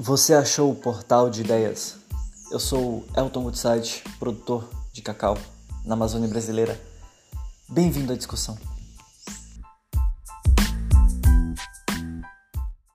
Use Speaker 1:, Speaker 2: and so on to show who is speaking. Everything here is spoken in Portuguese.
Speaker 1: Você achou o portal de ideias? Eu sou Elton Woodside, produtor de cacau na Amazônia brasileira. Bem-vindo à discussão.